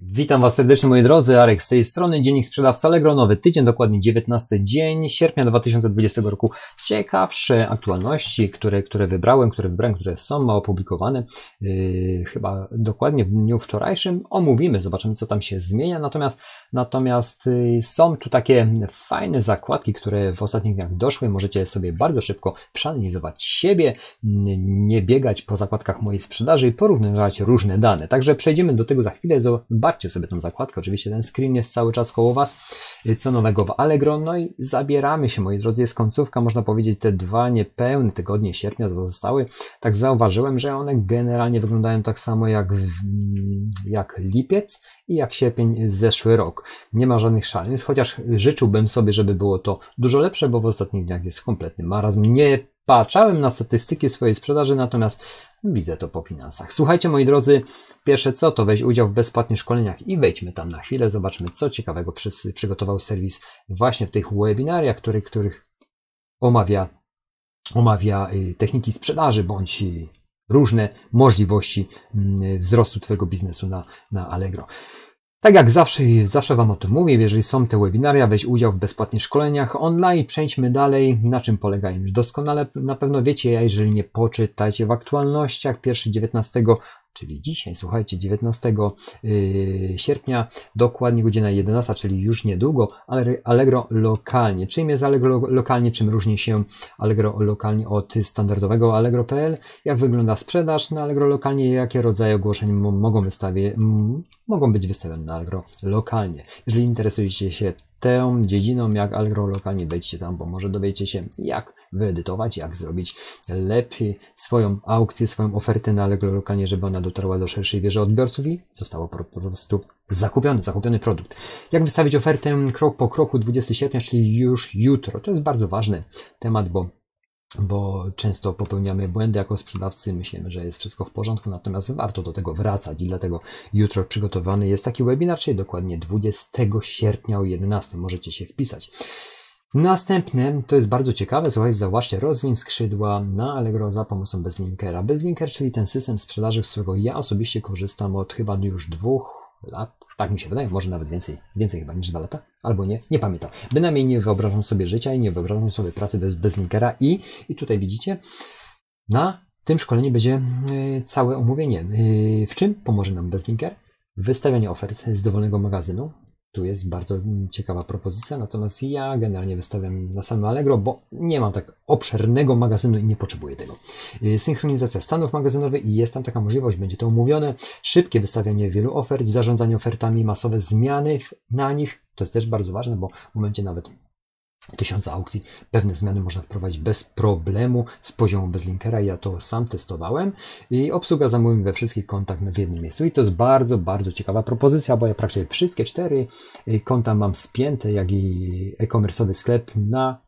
Witam Was serdecznie moi drodzy, Arek z tej strony, Dziennik Sprzedawca Allegro, nowy tydzień, dokładnie 19 dzień sierpnia 2020 roku. Ciekawsze aktualności, które, które wybrałem, które wybrałem, które są opublikowane, yy, chyba dokładnie w dniu wczorajszym, omówimy, zobaczymy co tam się zmienia, natomiast, natomiast yy, są tu takie fajne zakładki, które w ostatnich dniach doszły, możecie sobie bardzo szybko przeanalizować siebie, yy, nie biegać po zakładkach mojej sprzedaży i porównywać różne dane. Także przejdziemy do tego za chwilę, zobaczcie sobie tą zakładkę. Oczywiście ten screen jest cały czas koło Was. Co nowego w Allegro? No i zabieramy się, moi drodzy. Jest końcówka, można powiedzieć, te dwa niepełne tygodnie sierpnia zostały. Tak zauważyłem, że one generalnie wyglądają tak samo jak, jak lipiec i jak sierpień zeszły rok. Nie ma żadnych szalenic, chociaż życzyłbym sobie, żeby było to dużo lepsze, bo w ostatnich dniach jest kompletny marazm. Nie patrzałem na statystyki swojej sprzedaży, natomiast widzę to po finansach. Słuchajcie, moi drodzy, pierwsze co to weź udział w bezpłatnych szkoleniach i wejdźmy tam na chwilę, zobaczmy, co ciekawego przygotował serwis właśnie w tych webinariach, których, których omawia, omawia y, techniki sprzedaży bądź różne możliwości mm, wzrostu Twojego biznesu na, na Allegro. Tak jak zawsze, zawsze Wam o tym mówię, jeżeli są te webinaria, weź udział w bezpłatnych szkoleniach online, przejdźmy dalej, na czym polegają. Doskonale na pewno wiecie, a jeżeli nie poczytajcie w aktualnościach, pierwszy 19 czyli dzisiaj, słuchajcie, 19 yy, sierpnia, dokładnie godzina 11, czyli już niedługo, Allegro lokalnie. Czym jest Allegro lokalnie, czym różni się Allegro lokalnie od standardowego Allegro.pl, jak wygląda sprzedaż na Allegro lokalnie, jakie rodzaje ogłoszeń mogą, wystawie, mogą być wystawione na Allegro lokalnie. Jeżeli interesujecie się tą dziedziną, jak Allegro lokalnie, wejdźcie tam, bo może dowiecie się, jak wyedytować, jak zrobić lepiej swoją aukcję, swoją ofertę na Allegro lokalnie, żeby ona dotarła do szerszej wieży odbiorców i zostało po prostu zakupiony, zakupiony produkt. Jak wystawić ofertę krok po kroku 20 sierpnia, czyli już jutro. To jest bardzo ważny temat, bo bo często popełniamy błędy jako sprzedawcy, myślimy, że jest wszystko w porządku, natomiast warto do tego wracać i dlatego jutro przygotowany jest taki webinar, czyli dokładnie 20 sierpnia o 11 możecie się wpisać. Następne, to jest bardzo ciekawe, słuchajcie, zauważcie, rozwiń skrzydła na Allegro za pomocą Bezlinkera. Bezlinker, czyli ten system sprzedaży, z którego ja osobiście korzystam od chyba już dwóch lat, tak mi się wydaje, może nawet więcej, więcej chyba niż dwa lata, albo nie, nie pamiętam. Bynajmniej nie wyobrażam sobie życia i nie wyobrażam sobie pracy bez, bez linkera i, i tutaj widzicie, na tym szkoleniu będzie e, całe omówienie. E, w czym pomoże nam bezlinker? Wystawianie ofert z dowolnego magazynu, tu jest bardzo ciekawa propozycja, natomiast ja generalnie wystawiam na samym Allegro, bo nie mam tak obszernego magazynu i nie potrzebuję tego. Y, synchronizacja stanów magazynowych i jest tam taka możliwość, będzie to umówione. Szybkie wystawianie wielu ofert, zarządzanie ofertami, masowe zmiany na nich. To jest też bardzo ważne, bo w momencie nawet tysiąca aukcji. Pewne zmiany można wprowadzić bez problemu z poziomu bezlinkera. Ja to sam testowałem i obsługa zamówień we wszystkich kontach w jednym miejscu. I to jest bardzo, bardzo ciekawa propozycja, bo ja praktycznie wszystkie cztery y, konta mam spięte, jak i e-commerce'owy sklep na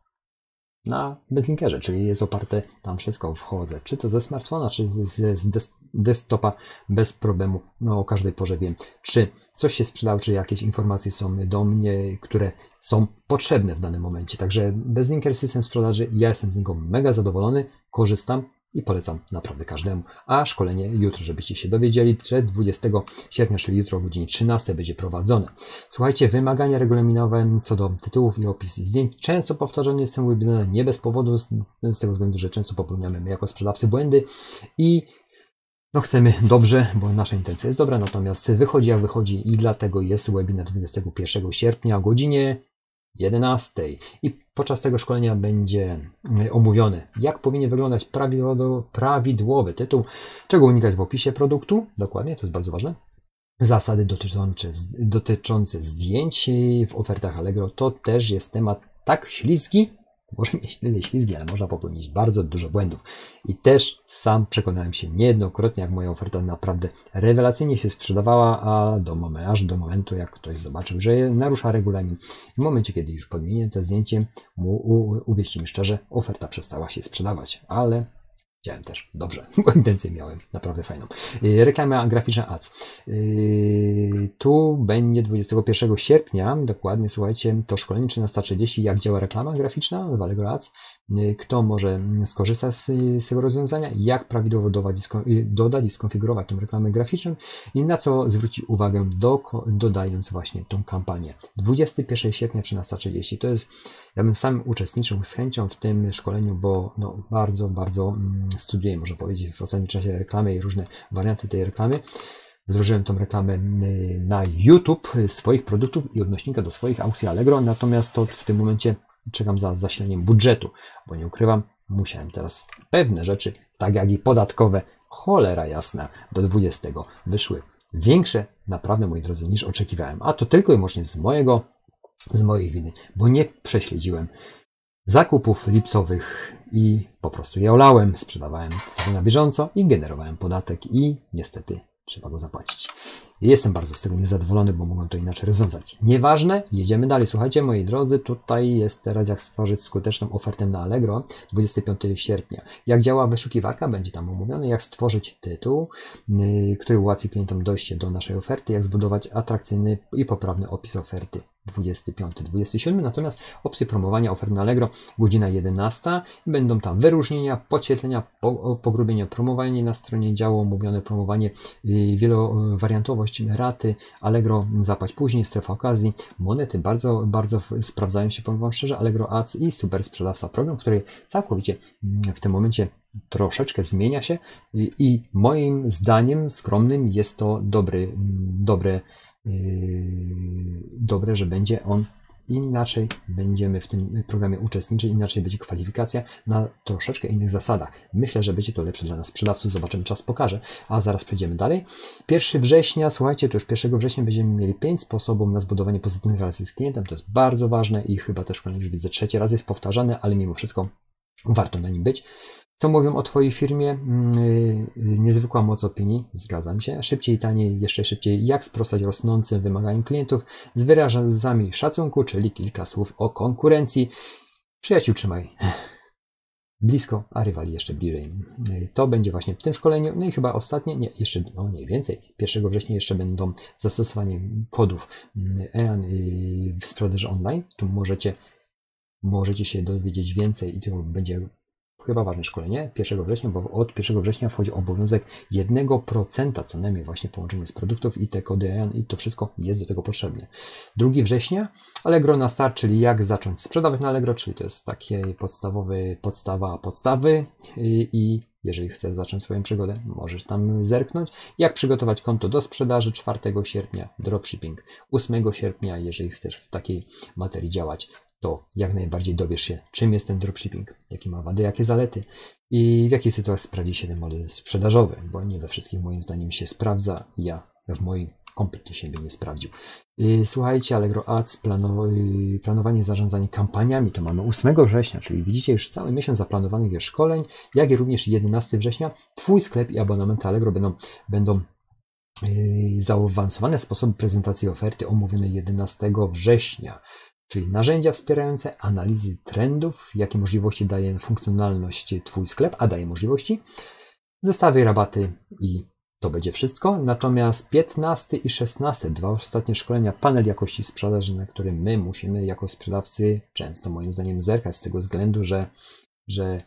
na bezlinkerze, czyli jest oparte tam wszystko, wchodzę, czy to ze smartfona, czy z, z desktopa bez problemu, no o każdej porze wiem, czy coś się sprzedało, czy jakieś informacje są do mnie, które są potrzebne w danym momencie. Także bezlinker system sprzedaży, ja jestem z niego mega zadowolony, korzystam i polecam naprawdę każdemu. A szkolenie jutro, żebyście się dowiedzieli, że 20 sierpnia, czyli jutro o godzinie 13 będzie prowadzone. Słuchajcie, wymagania regulaminowe co do tytułów i opis zdjęć. Często powtarzany jest ten webinar, nie bez powodu, z tego względu, że często popełniamy my jako sprzedawcy błędy i no chcemy dobrze, bo nasza intencja jest dobra, natomiast wychodzi jak wychodzi i dlatego jest webinar 21 sierpnia o godzinie 11. I podczas tego szkolenia będzie mm, omówione, jak powinien wyglądać prawidłowy tytuł, czego unikać w opisie produktu. Dokładnie, to jest bardzo ważne. Zasady dotyczące, dotyczące zdjęć w ofertach Allegro to też jest temat tak śliski, może mieć tyle ślizgi, ale można popełnić bardzo dużo błędów. I też sam przekonałem się niejednokrotnie, jak moja oferta naprawdę rewelacyjnie się sprzedawała, a do momentu, aż do momentu, jak ktoś zobaczył, że narusza regulamin. W momencie, kiedy już podmienię to zdjęcie, mu, u, uwierzcie mi szczerze, oferta przestała się sprzedawać, ale Chciałem też, dobrze, bo intencję miałem. Naprawdę fajną. Y, reklama graficzna ads. Y, tu będzie 21 sierpnia, dokładnie, słuchajcie, to szkolenie 13.30, jak działa reklama graficzna? W Allegro Ads, y, kto może skorzystać z, z tego rozwiązania, jak prawidłowo dodać i skonfigurować tą reklamę graficzną? I na co zwrócić uwagę do, dodając właśnie tą kampanię. 21 sierpnia 13.30 to jest, ja bym sam uczestniczył z chęcią w tym szkoleniu, bo no, bardzo, bardzo mm, studiuję, można powiedzieć, w ostatnim czasie reklamy i różne warianty tej reklamy. Wdrożyłem tą reklamę y, na YouTube swoich produktów i odnośnika do swoich aukcji Allegro, natomiast to w tym momencie czekam za zasileniem budżetu, bo nie ukrywam, musiałem teraz pewne rzeczy, tak jak i podatkowe, cholera jasna, do 20 wyszły większe, naprawdę moi drodzy, niż oczekiwałem. A to tylko i wyłącznie z mojego, z mojej winy, bo nie prześledziłem zakupów lipcowych i po prostu je olałem, sprzedawałem sobie na bieżąco i generowałem podatek i niestety trzeba go zapłacić. Jestem bardzo z tego niezadowolony, bo mogą to inaczej rozwiązać. Nieważne, jedziemy dalej. Słuchajcie, moi drodzy, tutaj jest teraz jak stworzyć skuteczną ofertę na Allegro 25 sierpnia. Jak działa wyszukiwarka, będzie tam omówione, jak stworzyć tytuł, yy, który ułatwi klientom dojście do naszej oferty, jak zbudować atrakcyjny i poprawny opis oferty. 25-27, natomiast opcje promowania ofert na Allegro godzina 11. Będą tam wyróżnienia, podświetlenia, pogrubienia, promowanie na stronie działu, omówione promowanie, y, wielowariantowość raty, Allegro zapłać później, strefa okazji, monety bardzo, bardzo sprawdzają się, powiem Wam szczerze, Allegro Ads i super sprzedawca program, który całkowicie mm, w tym momencie troszeczkę zmienia się i moim zdaniem skromnym jest to dobry, mm, dobre Yy, dobre, że będzie on inaczej będziemy w tym programie uczestniczyć, inaczej będzie kwalifikacja na troszeczkę innych zasadach. Myślę, że będzie to lepsze dla nas sprzedawców, zobaczymy, czas pokaże, a zaraz przejdziemy dalej. 1 września, słuchajcie, to już 1 września będziemy mieli 5 sposobów na zbudowanie pozytywnych relacji z klientem, to jest bardzo ważne i chyba też już widzę trzeci raz jest powtarzane, ale mimo wszystko warto na nim być. Co mówią o Twojej firmie? Mm, y, y, niezwykła moc opinii, zgadzam się. Szybciej, taniej, jeszcze szybciej. Jak sprostać rosnącym wymaganiom klientów z wyrazami szacunku, czyli kilka słów o konkurencji. Przyjaciół trzymaj blisko, a rywali jeszcze bliżej. Y, to będzie właśnie w tym szkoleniu. No i chyba ostatnie, nie, jeszcze, no nie więcej. 1 września jeszcze będą zastosowanie kodów EAN w sprzedaży online. Tu możecie, możecie się dowiedzieć więcej i to będzie chyba ważne szkolenie 1 września, bo od 1 września wchodzi obowiązek 1% co najmniej właśnie połączenie z produktów i te kody i to wszystko jest do tego potrzebne. 2 września Allegro na start, czyli jak zacząć sprzedawać na Allegro, czyli to jest takie podstawowy, podstawa podstawy i, i jeżeli chcesz zacząć swoją przygodę, możesz tam zerknąć. Jak przygotować konto do sprzedaży 4 sierpnia, dropshipping 8 sierpnia, jeżeli chcesz w takiej materii działać, to jak najbardziej dowiesz się, czym jest ten dropshipping, jakie ma wady, jakie zalety i w jakiej sytuacji sprawdzi się ten model sprzedażowy, bo nie we wszystkich moim zdaniem się sprawdza. Ja w moim kompletnie się nie sprawdził. Słuchajcie, Allegro Ads, y, planowanie zarządzanie kampaniami, to mamy 8 września, czyli widzicie już cały miesiąc zaplanowanych jest szkoleń, jak i również 11 września. Twój sklep i abonamenty Allegro będą, będą yy, zaawansowane sposoby prezentacji oferty omówione 11 września czyli narzędzia wspierające analizy trendów, jakie możliwości daje funkcjonalność Twój sklep, a daje możliwości, zestawy, rabaty i to będzie wszystko. Natomiast 15 i 16, dwa ostatnie szkolenia, panel jakości sprzedaży, na którym my musimy jako sprzedawcy często moim zdaniem zerkać z tego względu, że, że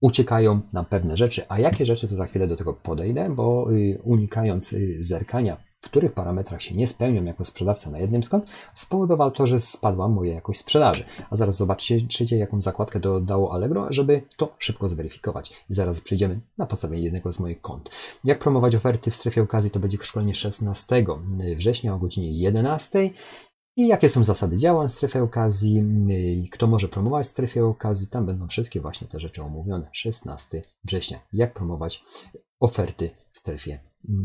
uciekają nam pewne rzeczy. A jakie rzeczy, to za chwilę do tego podejdę, bo y, unikając y, zerkania w których parametrach się nie spełnią jako sprzedawca na jednym skąd, spowodowało to, że spadła moja jakość sprzedaży. A zaraz zobaczycie, jaką zakładkę dodało Allegro, żeby to szybko zweryfikować. I zaraz przejdziemy na podstawie jednego z moich kont. Jak promować oferty w strefie okazji, to będzie szkolenie 16 września o godzinie 11. I jakie są zasady działań w strefie okazji, kto może promować w strefie okazji, tam będą wszystkie właśnie te rzeczy omówione. 16 września. Jak promować oferty w strefie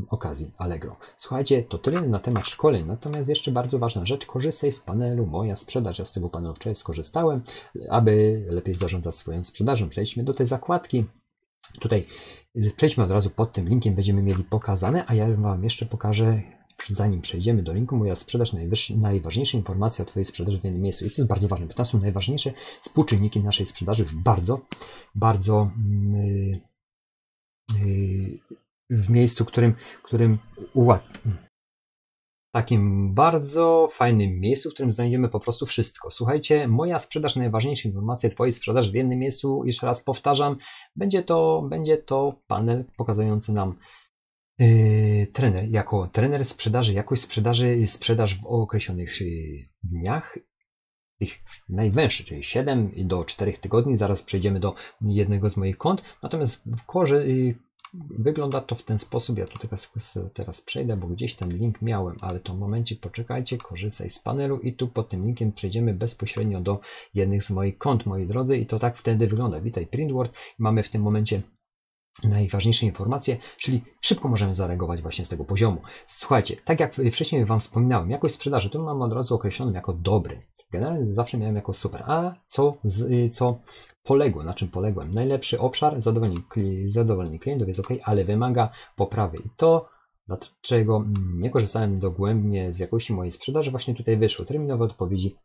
okazji Allegro. Słuchajcie, to tyle na temat szkoleń, natomiast jeszcze bardzo ważna rzecz, korzystaj z panelu Moja Sprzedaż. Ja z tego panelu wczoraj skorzystałem, aby lepiej zarządzać swoją sprzedażą. Przejdźmy do tej zakładki. Tutaj przejdźmy od razu pod tym linkiem, będziemy mieli pokazane, a ja Wam jeszcze pokażę zanim przejdziemy do linku, moja sprzedaż, najważniejsze informacje o Twojej sprzedaży w jednym miejscu. I to jest bardzo ważne, bo to są najważniejsze współczynniki naszej sprzedaży w bardzo, bardzo yy, yy, w miejscu, którym, którym ułatwi. takim bardzo fajnym miejscu, w którym znajdziemy po prostu wszystko. Słuchajcie, moja sprzedaż, najważniejsze informacje Twojej sprzedaż w jednym miejscu, jeszcze raz powtarzam, będzie to, będzie to panel pokazujący nam yy, trener, jako trener sprzedaży, jakość sprzedaży, sprzedaż w określonych yy, dniach tych najwęższych, czyli 7 do 4 tygodni. Zaraz przejdziemy do jednego z moich kont. Natomiast yy, Wygląda to w ten sposób. Ja tu teraz, przejdę, bo gdzieś ten link miałem, ale to w momencie poczekajcie, korzystaj z panelu i tu pod tym linkiem przejdziemy bezpośrednio do jednych z moich kont, moi drodzy, i to tak wtedy wygląda. Witaj Printword. Mamy w tym momencie najważniejsze informacje, czyli szybko możemy zareagować właśnie z tego poziomu. Słuchajcie, tak jak wcześniej Wam wspominałem, jakość sprzedaży tu mam od razu określoną jako dobry. Generalnie zawsze miałem jako super. A co, z, co poległo, na czym poległem? Najlepszy obszar, zadowolenie, zadowolenie klientów jest ok, ale wymaga poprawy. I to Dlaczego nie korzystałem dogłębnie z jakości mojej sprzedaży? Właśnie tutaj wyszło terminowe odpowiedzi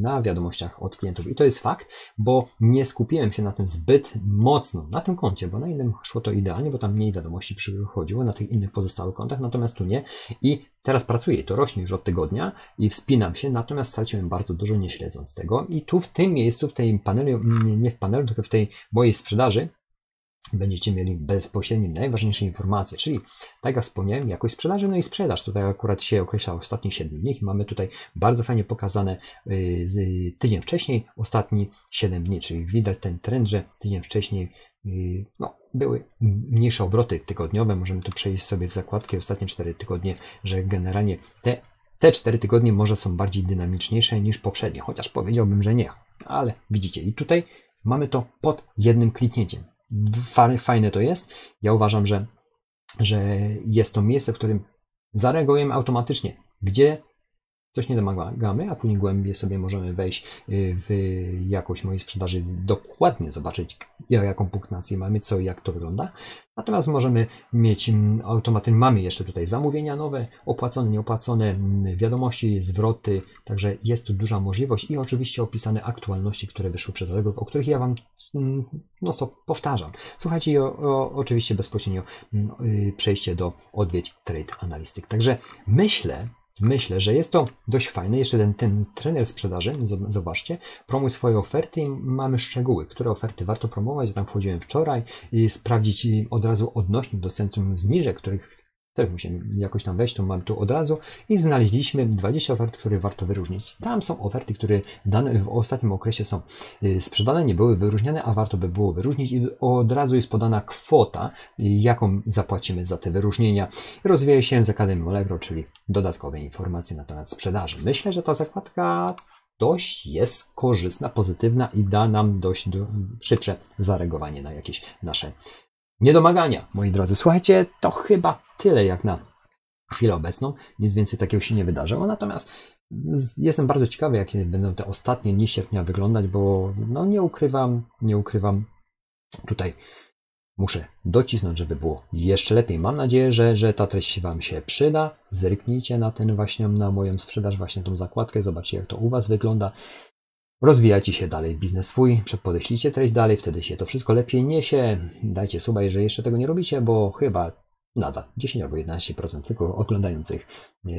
na wiadomościach od klientów. I to jest fakt, bo nie skupiłem się na tym zbyt mocno, na tym koncie, bo na innym szło to idealnie, bo tam mniej wiadomości przychodziło, na tych innych pozostałych kontach, natomiast tu nie. I teraz pracuję, to rośnie już od tygodnia i wspinam się, natomiast straciłem bardzo dużo nie śledząc tego. I tu w tym miejscu, w tej panelu, nie w panelu, tylko w tej mojej sprzedaży, będziecie mieli bezpośrednie najważniejsze informacje, czyli tak jak wspomniałem, jakość sprzedaży, no i sprzedaż. Tutaj akurat się określa ostatnie 7 dni mamy tutaj bardzo fajnie pokazane y, tydzień wcześniej, ostatni 7 dni, czyli widać ten trend, że tydzień wcześniej y, no, były mniejsze obroty tygodniowe. Możemy tu przejść sobie w zakładkę ostatnie 4 tygodnie, że generalnie te, te 4 tygodnie może są bardziej dynamiczniejsze niż poprzednie, chociaż powiedziałbym, że nie. Ale widzicie, i tutaj mamy to pod jednym kliknięciem fajne to jest. Ja uważam, że, że jest to miejsce, w którym zareagujemy automatycznie, gdzie coś nie domagamy, a później głębiej sobie możemy wejść y, w jakość mojej sprzedaży, dokładnie zobaczyć, jaką punktację mamy, co i jak to wygląda. Natomiast możemy mieć mm, automaty, mamy jeszcze tutaj zamówienia nowe, opłacone, nieopłacone, mm, wiadomości, zwroty, także jest tu duża możliwość i oczywiście opisane aktualności, które wyszły przez Allegro, o których ja Wam mm, no to powtarzam. Słuchajcie i oczywiście bezpośrednio y, przejście do odwiedź Trade Analytic. Także myślę, Myślę, że jest to dość fajne. Jeszcze ten, ten trener sprzedaży, zobaczcie, promuj swoje oferty i mamy szczegóły, które oferty warto promować. Ja tam wchodziłem wczoraj i sprawdzić od razu odnośnik do centrum zniżek, których też musimy jakoś tam wejść, to mam tu od razu i znaleźliśmy 20 ofert, które warto wyróżnić. Tam są oferty, które dane w ostatnim okresie są y, sprzedane, nie były wyróżniane, a warto by było wyróżnić i od razu jest podana kwota, jaką zapłacimy za te wyróżnienia. Rozwija się z Akademii Allegro, czyli dodatkowe informacje na temat sprzedaży. Myślę, że ta zakładka dość jest korzystna, pozytywna i da nam dość do, szybsze zareagowanie na jakieś nasze Niedomagania, moi drodzy. Słuchajcie, to chyba tyle jak na chwilę obecną. Nic więcej takiego się nie wydarzyło. Natomiast jestem bardzo ciekawy, jakie będą te ostatnie dni sierpnia wyglądać, bo no nie ukrywam, nie ukrywam. Tutaj muszę docisnąć, żeby było jeszcze lepiej. Mam nadzieję, że, że ta treść Wam się przyda. Zerknijcie na ten właśnie, na moją sprzedaż, właśnie tą zakładkę. Zobaczcie, jak to u Was wygląda. Rozwijajcie się dalej biznes swój, podeślijcie treść dalej, wtedy się to wszystko lepiej niesie. Dajcie suba, jeżeli jeszcze tego nie robicie, bo chyba nadal 10 albo 11% tylko oglądających e,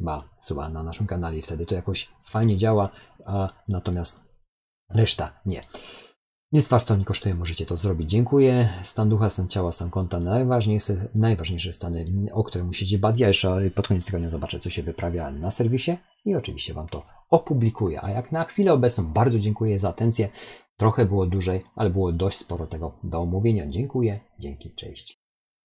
ma suba na naszym kanale i wtedy to jakoś fajnie działa, a natomiast reszta nie. Nic was to nie kosztuje, możecie to zrobić. Dziękuję. Stan ducha, stan ciała, stan konta, najważniejsze, najważniejsze stany, o które musicie bać. Ja jeszcze pod koniec tygodnia zobaczę, co się wyprawia na serwisie i oczywiście wam to opublikuję. A jak na chwilę obecną bardzo dziękuję za atencję. Trochę było dłużej, ale było dość sporo tego do omówienia. Dziękuję. Dzięki. Cześć.